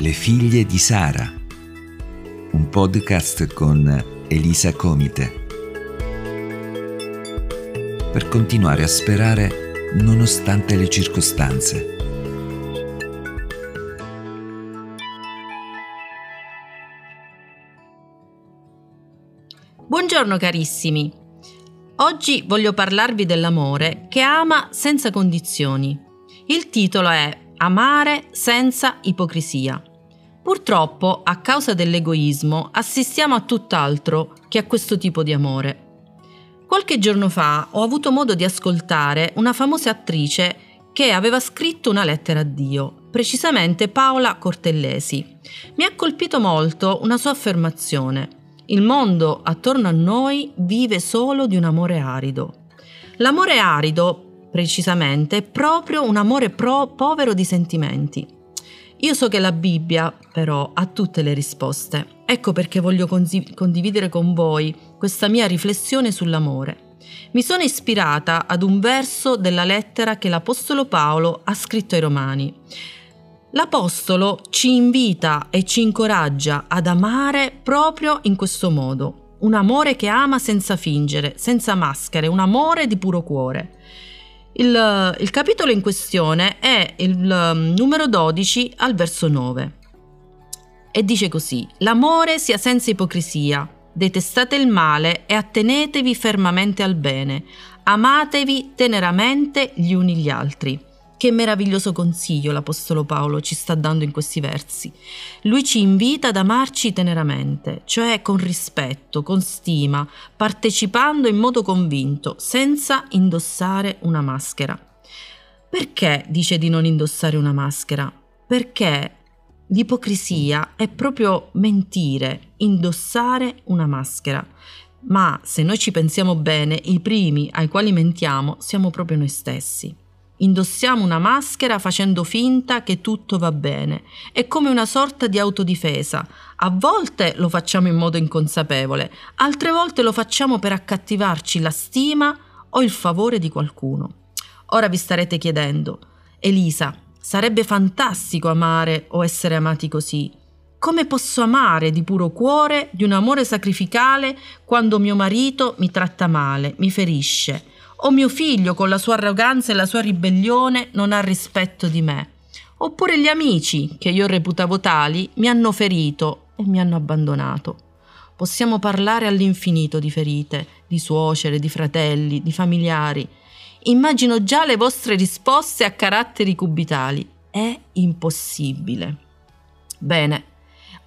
Le figlie di Sara, un podcast con Elisa Comite. Per continuare a sperare nonostante le circostanze. Buongiorno carissimi. Oggi voglio parlarvi dell'amore che ama senza condizioni. Il titolo è Amare senza ipocrisia. Purtroppo, a causa dell'egoismo, assistiamo a tutt'altro che a questo tipo di amore. Qualche giorno fa ho avuto modo di ascoltare una famosa attrice che aveva scritto una lettera a Dio, precisamente Paola Cortellesi. Mi ha colpito molto una sua affermazione. Il mondo attorno a noi vive solo di un amore arido. L'amore arido precisamente, è proprio un amore pro- povero di sentimenti. Io so che la Bibbia, però, ha tutte le risposte. Ecco perché voglio condividere con voi questa mia riflessione sull'amore. Mi sono ispirata ad un verso della lettera che l'Apostolo Paolo ha scritto ai Romani. L'Apostolo ci invita e ci incoraggia ad amare proprio in questo modo, un amore che ama senza fingere, senza maschere, un amore di puro cuore. Il, il capitolo in questione è il um, numero 12 al verso 9 e dice così, l'amore sia senza ipocrisia, detestate il male e attenetevi fermamente al bene, amatevi teneramente gli uni gli altri. Che meraviglioso consiglio l'Apostolo Paolo ci sta dando in questi versi. Lui ci invita ad amarci teneramente, cioè con rispetto, con stima, partecipando in modo convinto, senza indossare una maschera. Perché dice di non indossare una maschera? Perché l'ipocrisia è proprio mentire, indossare una maschera. Ma se noi ci pensiamo bene, i primi ai quali mentiamo siamo proprio noi stessi. Indossiamo una maschera facendo finta che tutto va bene. È come una sorta di autodifesa. A volte lo facciamo in modo inconsapevole, altre volte lo facciamo per accattivarci la stima o il favore di qualcuno. Ora vi starete chiedendo, Elisa, sarebbe fantastico amare o essere amati così. Come posso amare di puro cuore, di un amore sacrificale, quando mio marito mi tratta male, mi ferisce? O mio figlio con la sua arroganza e la sua ribellione non ha rispetto di me. Oppure gli amici, che io reputavo tali, mi hanno ferito e mi hanno abbandonato. Possiamo parlare all'infinito di ferite, di suocere, di fratelli, di familiari. Immagino già le vostre risposte a caratteri cubitali. È impossibile. Bene,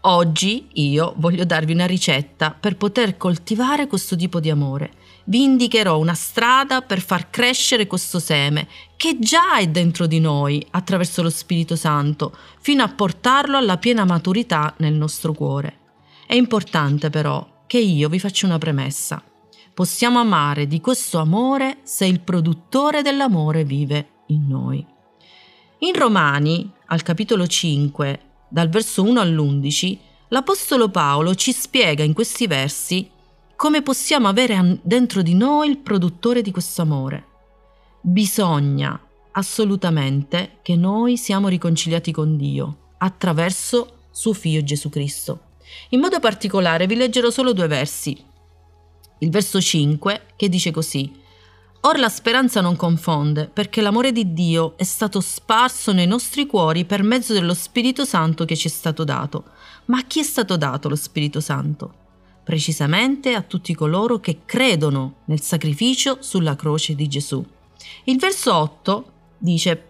oggi io voglio darvi una ricetta per poter coltivare questo tipo di amore vi indicherò una strada per far crescere questo seme che già è dentro di noi attraverso lo Spirito Santo, fino a portarlo alla piena maturità nel nostro cuore. È importante però che io vi faccia una premessa. Possiamo amare di questo amore se il produttore dell'amore vive in noi. In Romani, al capitolo 5, dal verso 1 all'11, l'Apostolo Paolo ci spiega in questi versi come possiamo avere dentro di noi il produttore di questo amore. Bisogna assolutamente che noi siamo riconciliati con Dio attraverso suo figlio Gesù Cristo. In modo particolare vi leggerò solo due versi. Il verso 5 che dice così: Or la speranza non confonde, perché l'amore di Dio è stato sparso nei nostri cuori per mezzo dello Spirito Santo che ci è stato dato. Ma a chi è stato dato lo Spirito Santo? Precisamente a tutti coloro che credono nel sacrificio sulla croce di Gesù. Il verso 8 dice,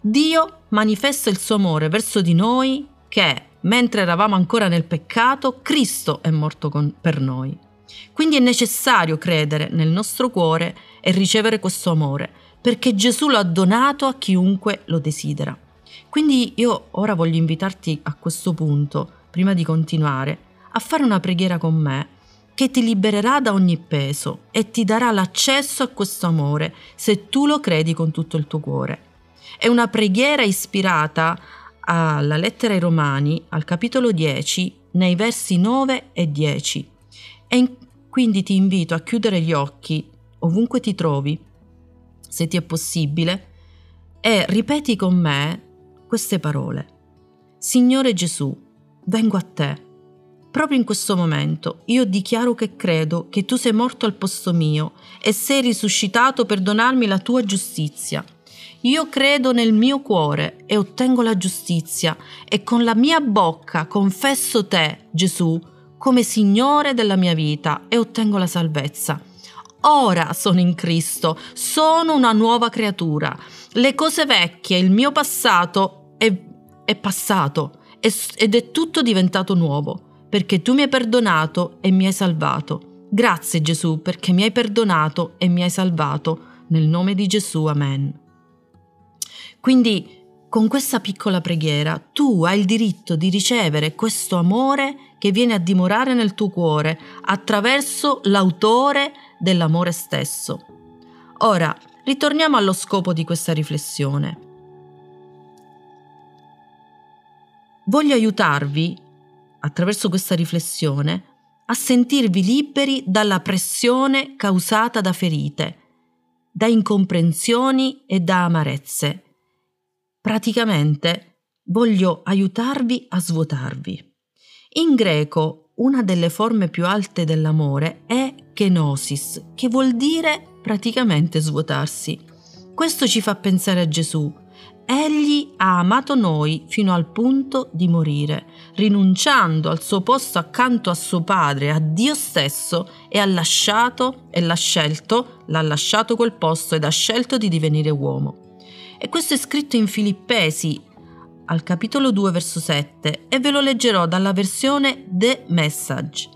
Dio manifesta il suo amore verso di noi che, mentre eravamo ancora nel peccato, Cristo è morto con, per noi. Quindi è necessario credere nel nostro cuore e ricevere questo amore, perché Gesù lo ha donato a chiunque lo desidera. Quindi io ora voglio invitarti a questo punto, prima di continuare, a fare una preghiera con me che ti libererà da ogni peso e ti darà l'accesso a questo amore se tu lo credi con tutto il tuo cuore. È una preghiera ispirata alla lettera ai Romani, al capitolo 10, nei versi 9 e 10. E in, quindi ti invito a chiudere gli occhi ovunque ti trovi, se ti è possibile, e ripeti con me queste parole. Signore Gesù, vengo a te. Proprio in questo momento io dichiaro che credo che tu sei morto al posto mio e sei risuscitato per donarmi la tua giustizia. Io credo nel mio cuore e ottengo la giustizia e con la mia bocca confesso te, Gesù, come Signore della mia vita e ottengo la salvezza. Ora sono in Cristo, sono una nuova creatura. Le cose vecchie, il mio passato è, è passato ed è tutto diventato nuovo, perché tu mi hai perdonato e mi hai salvato. Grazie Gesù perché mi hai perdonato e mi hai salvato. Nel nome di Gesù, amen. Quindi con questa piccola preghiera tu hai il diritto di ricevere questo amore che viene a dimorare nel tuo cuore attraverso l'autore dell'amore stesso. Ora, ritorniamo allo scopo di questa riflessione. Voglio aiutarvi, attraverso questa riflessione, a sentirvi liberi dalla pressione causata da ferite, da incomprensioni e da amarezze. Praticamente voglio aiutarvi a svuotarvi. In greco una delle forme più alte dell'amore è kenosis, che vuol dire praticamente svuotarsi. Questo ci fa pensare a Gesù. Egli ha amato noi fino al punto di morire, rinunciando al suo posto accanto a suo padre, a Dio stesso, e ha lasciato e l'ha scelto, l'ha lasciato quel posto ed ha scelto di divenire uomo. E questo è scritto in Filippesi al capitolo 2 verso 7 e ve lo leggerò dalla versione The Message.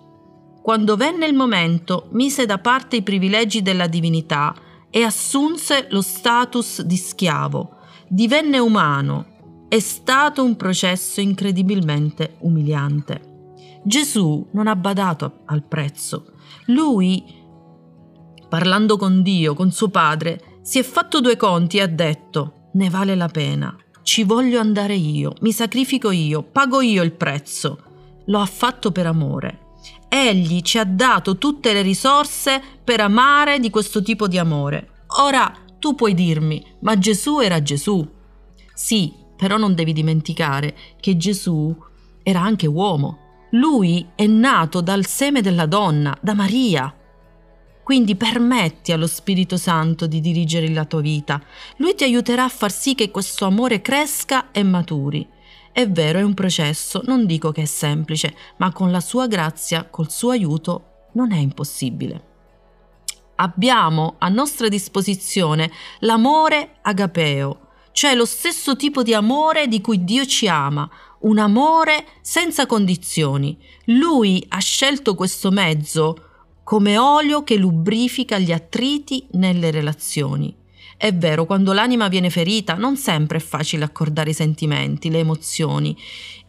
Quando venne il momento, mise da parte i privilegi della divinità e assunse lo status di schiavo. Divenne umano. È stato un processo incredibilmente umiliante. Gesù non ha badato al prezzo. Lui, parlando con Dio, con suo padre, si è fatto due conti e ha detto, ne vale la pena ci voglio andare io, mi sacrifico io, pago io il prezzo. Lo ha fatto per amore. Egli ci ha dato tutte le risorse per amare di questo tipo di amore. Ora tu puoi dirmi, ma Gesù era Gesù. Sì, però non devi dimenticare che Gesù era anche uomo. Lui è nato dal seme della donna, da Maria. Quindi permetti allo Spirito Santo di dirigere la tua vita. Lui ti aiuterà a far sì che questo amore cresca e maturi. È vero, è un processo, non dico che è semplice, ma con la sua grazia, col suo aiuto, non è impossibile. Abbiamo a nostra disposizione l'amore agapeo, cioè lo stesso tipo di amore di cui Dio ci ama, un amore senza condizioni. Lui ha scelto questo mezzo come olio che lubrifica gli attriti nelle relazioni. È vero, quando l'anima viene ferita non sempre è facile accordare i sentimenti, le emozioni,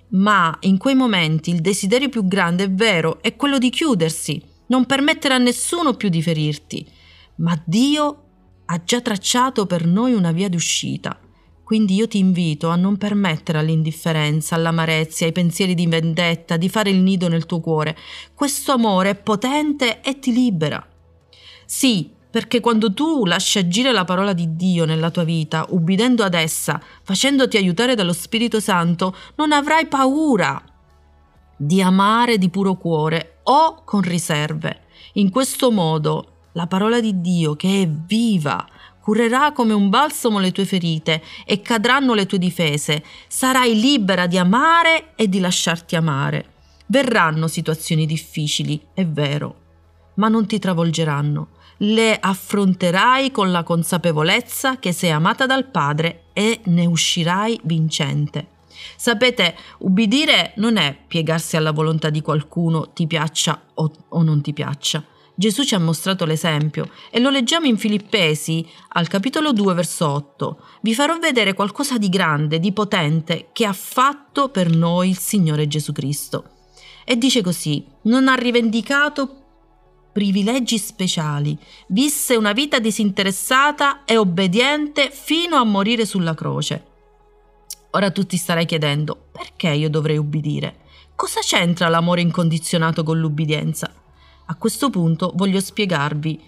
ma in quei momenti il desiderio più grande, è vero, è quello di chiudersi, non permettere a nessuno più di ferirti. Ma Dio ha già tracciato per noi una via d'uscita quindi io ti invito a non permettere all'indifferenza, all'amarezza, ai pensieri di vendetta di fare il nido nel tuo cuore. Questo amore è potente e ti libera. Sì, perché quando tu lasci agire la parola di Dio nella tua vita, ubbidendo ad essa, facendoti aiutare dallo Spirito Santo, non avrai paura di amare di puro cuore o con riserve. In questo modo la parola di Dio, che è viva, curerà come un balsamo le tue ferite e cadranno le tue difese. Sarai libera di amare e di lasciarti amare. Verranno situazioni difficili, è vero, ma non ti travolgeranno. Le affronterai con la consapevolezza che sei amata dal Padre e ne uscirai vincente. Sapete, ubbidire non è piegarsi alla volontà di qualcuno, ti piaccia o, o non ti piaccia. Gesù ci ha mostrato l'esempio e lo leggiamo in Filippesi al capitolo 2 verso 8. Vi farò vedere qualcosa di grande, di potente che ha fatto per noi il Signore Gesù Cristo. E dice così, non ha rivendicato privilegi speciali, visse una vita disinteressata e obbediente fino a morire sulla croce. Ora tu ti starai chiedendo, perché io dovrei ubbidire? Cosa c'entra l'amore incondizionato con l'ubbidienza? A questo punto voglio spiegarvi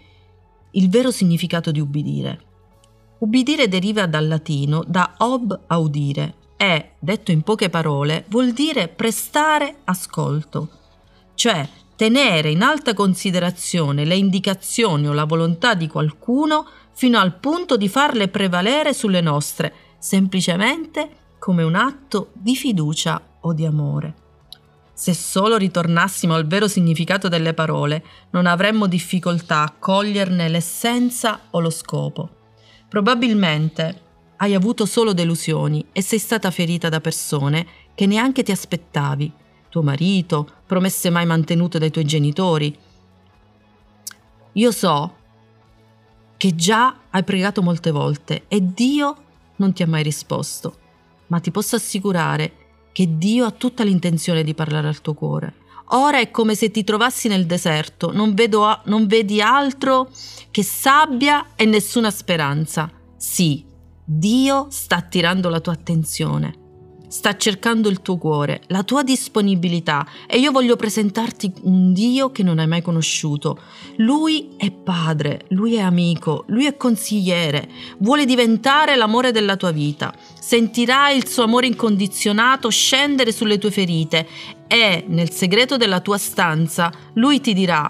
il vero significato di ubbidire. Ubbidire deriva dal latino da ob audire, e, detto in poche parole, vuol dire prestare ascolto, cioè tenere in alta considerazione le indicazioni o la volontà di qualcuno fino al punto di farle prevalere sulle nostre, semplicemente come un atto di fiducia o di amore. Se solo ritornassimo al vero significato delle parole, non avremmo difficoltà a coglierne l'essenza o lo scopo. Probabilmente hai avuto solo delusioni e sei stata ferita da persone che neanche ti aspettavi, tuo marito, promesse mai mantenute dai tuoi genitori. Io so che già hai pregato molte volte e Dio non ti ha mai risposto, ma ti posso assicurare che Dio ha tutta l'intenzione di parlare al tuo cuore. Ora è come se ti trovassi nel deserto, non, vedo, non vedi altro che sabbia e nessuna speranza. Sì, Dio sta attirando la tua attenzione sta cercando il tuo cuore, la tua disponibilità e io voglio presentarti un Dio che non hai mai conosciuto. Lui è padre, lui è amico, lui è consigliere, vuole diventare l'amore della tua vita. Sentirai il suo amore incondizionato scendere sulle tue ferite e nel segreto della tua stanza lui ti dirà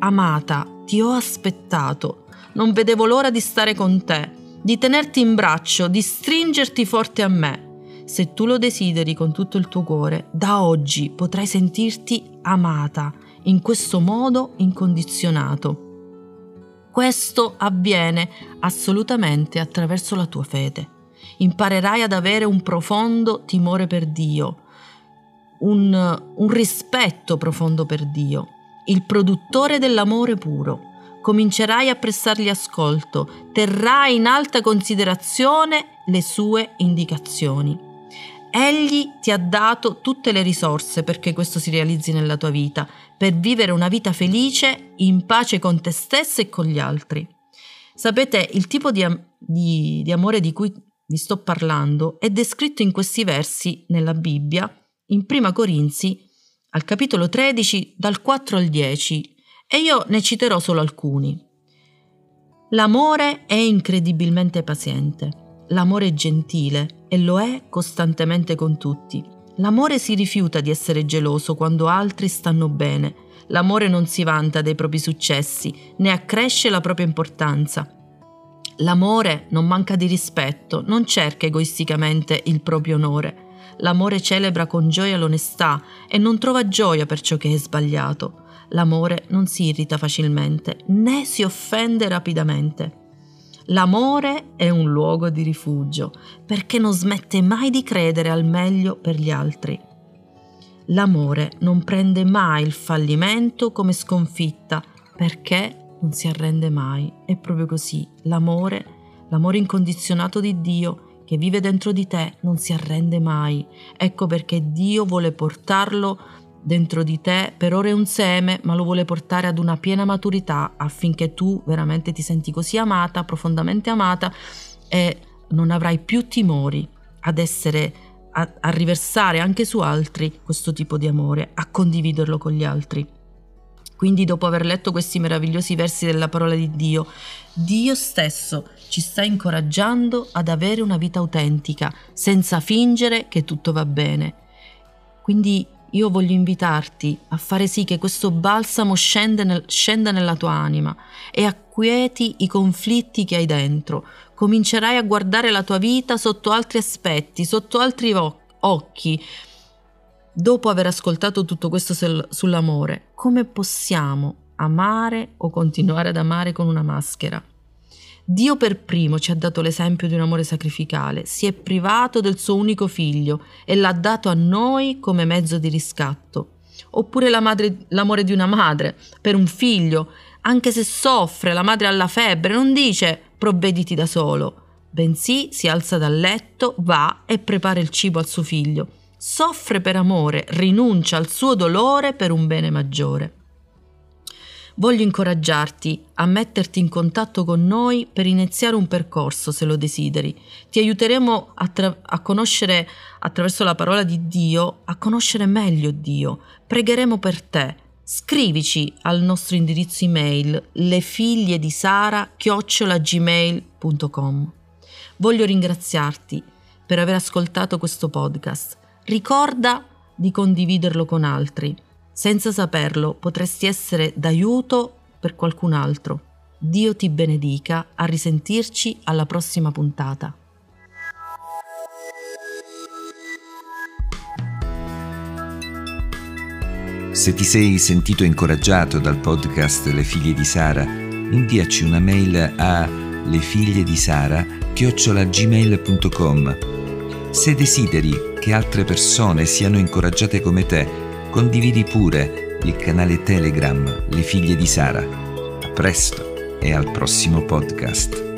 Amata, ti ho aspettato, non vedevo l'ora di stare con te, di tenerti in braccio, di stringerti forte a me se tu lo desideri con tutto il tuo cuore, da oggi potrai sentirti amata in questo modo incondizionato. Questo avviene assolutamente attraverso la tua fede. Imparerai ad avere un profondo timore per Dio, un, un rispetto profondo per Dio, il produttore dell'amore puro. Comincerai a prestargli ascolto, terrai in alta considerazione le sue indicazioni. Egli ti ha dato tutte le risorse perché questo si realizzi nella tua vita, per vivere una vita felice, in pace con te stesso e con gli altri. Sapete, il tipo di, am- di, di amore di cui vi sto parlando è descritto in questi versi nella Bibbia, in Prima Corinzi, al capitolo 13, dal 4 al 10, e io ne citerò solo alcuni. L'amore è incredibilmente paziente l'amore è gentile e lo è costantemente con tutti. L'amore si rifiuta di essere geloso quando altri stanno bene. L'amore non si vanta dei propri successi, né accresce la propria importanza. L'amore non manca di rispetto, non cerca egoisticamente il proprio onore. L'amore celebra con gioia l'onestà e non trova gioia per ciò che è sbagliato. L'amore non si irrita facilmente, né si offende rapidamente. L'amore è un luogo di rifugio perché non smette mai di credere al meglio per gli altri. L'amore non prende mai il fallimento come sconfitta perché non si arrende mai. È proprio così. L'amore, l'amore incondizionato di Dio che vive dentro di te, non si arrende mai. Ecco perché Dio vuole portarlo dentro di te per ora è un seme, ma lo vuole portare ad una piena maturità affinché tu veramente ti senti così amata, profondamente amata e non avrai più timori ad essere a, a riversare anche su altri questo tipo di amore, a condividerlo con gli altri. Quindi dopo aver letto questi meravigliosi versi della parola di Dio, Dio stesso ci sta incoraggiando ad avere una vita autentica, senza fingere che tutto va bene. Quindi io voglio invitarti a fare sì che questo balsamo nel, scenda nella tua anima e acquieti i conflitti che hai dentro. Comincerai a guardare la tua vita sotto altri aspetti, sotto altri occhi. Dopo aver ascoltato tutto questo sull'amore, come possiamo amare o continuare ad amare con una maschera? Dio per primo ci ha dato l'esempio di un amore sacrificale, si è privato del suo unico figlio e l'ha dato a noi come mezzo di riscatto. Oppure la madre, l'amore di una madre per un figlio, anche se soffre, la madre ha la febbre, non dice provvediti da solo, bensì si alza dal letto, va e prepara il cibo al suo figlio. Soffre per amore, rinuncia al suo dolore per un bene maggiore. Voglio incoraggiarti a metterti in contatto con noi per iniziare un percorso se lo desideri. Ti aiuteremo a, tra- a, conoscere attraverso la parola di Dio, a conoscere meglio Dio. Pregheremo per te. Scrivici al nostro indirizzo email lefiglie di Sara chiocciolagmail.com. Voglio ringraziarti per aver ascoltato questo podcast. Ricorda di condividerlo con altri. Senza saperlo potresti essere d'aiuto per qualcun altro. Dio ti benedica, a risentirci alla prossima puntata. Se ti sei sentito incoraggiato dal podcast Le figlie di Sara, inviaci una mail a lefigliedisara@gmail.com. Se desideri che altre persone siano incoraggiate come te, condividi pure il canale Telegram Le figlie di Sara. A presto e al prossimo podcast.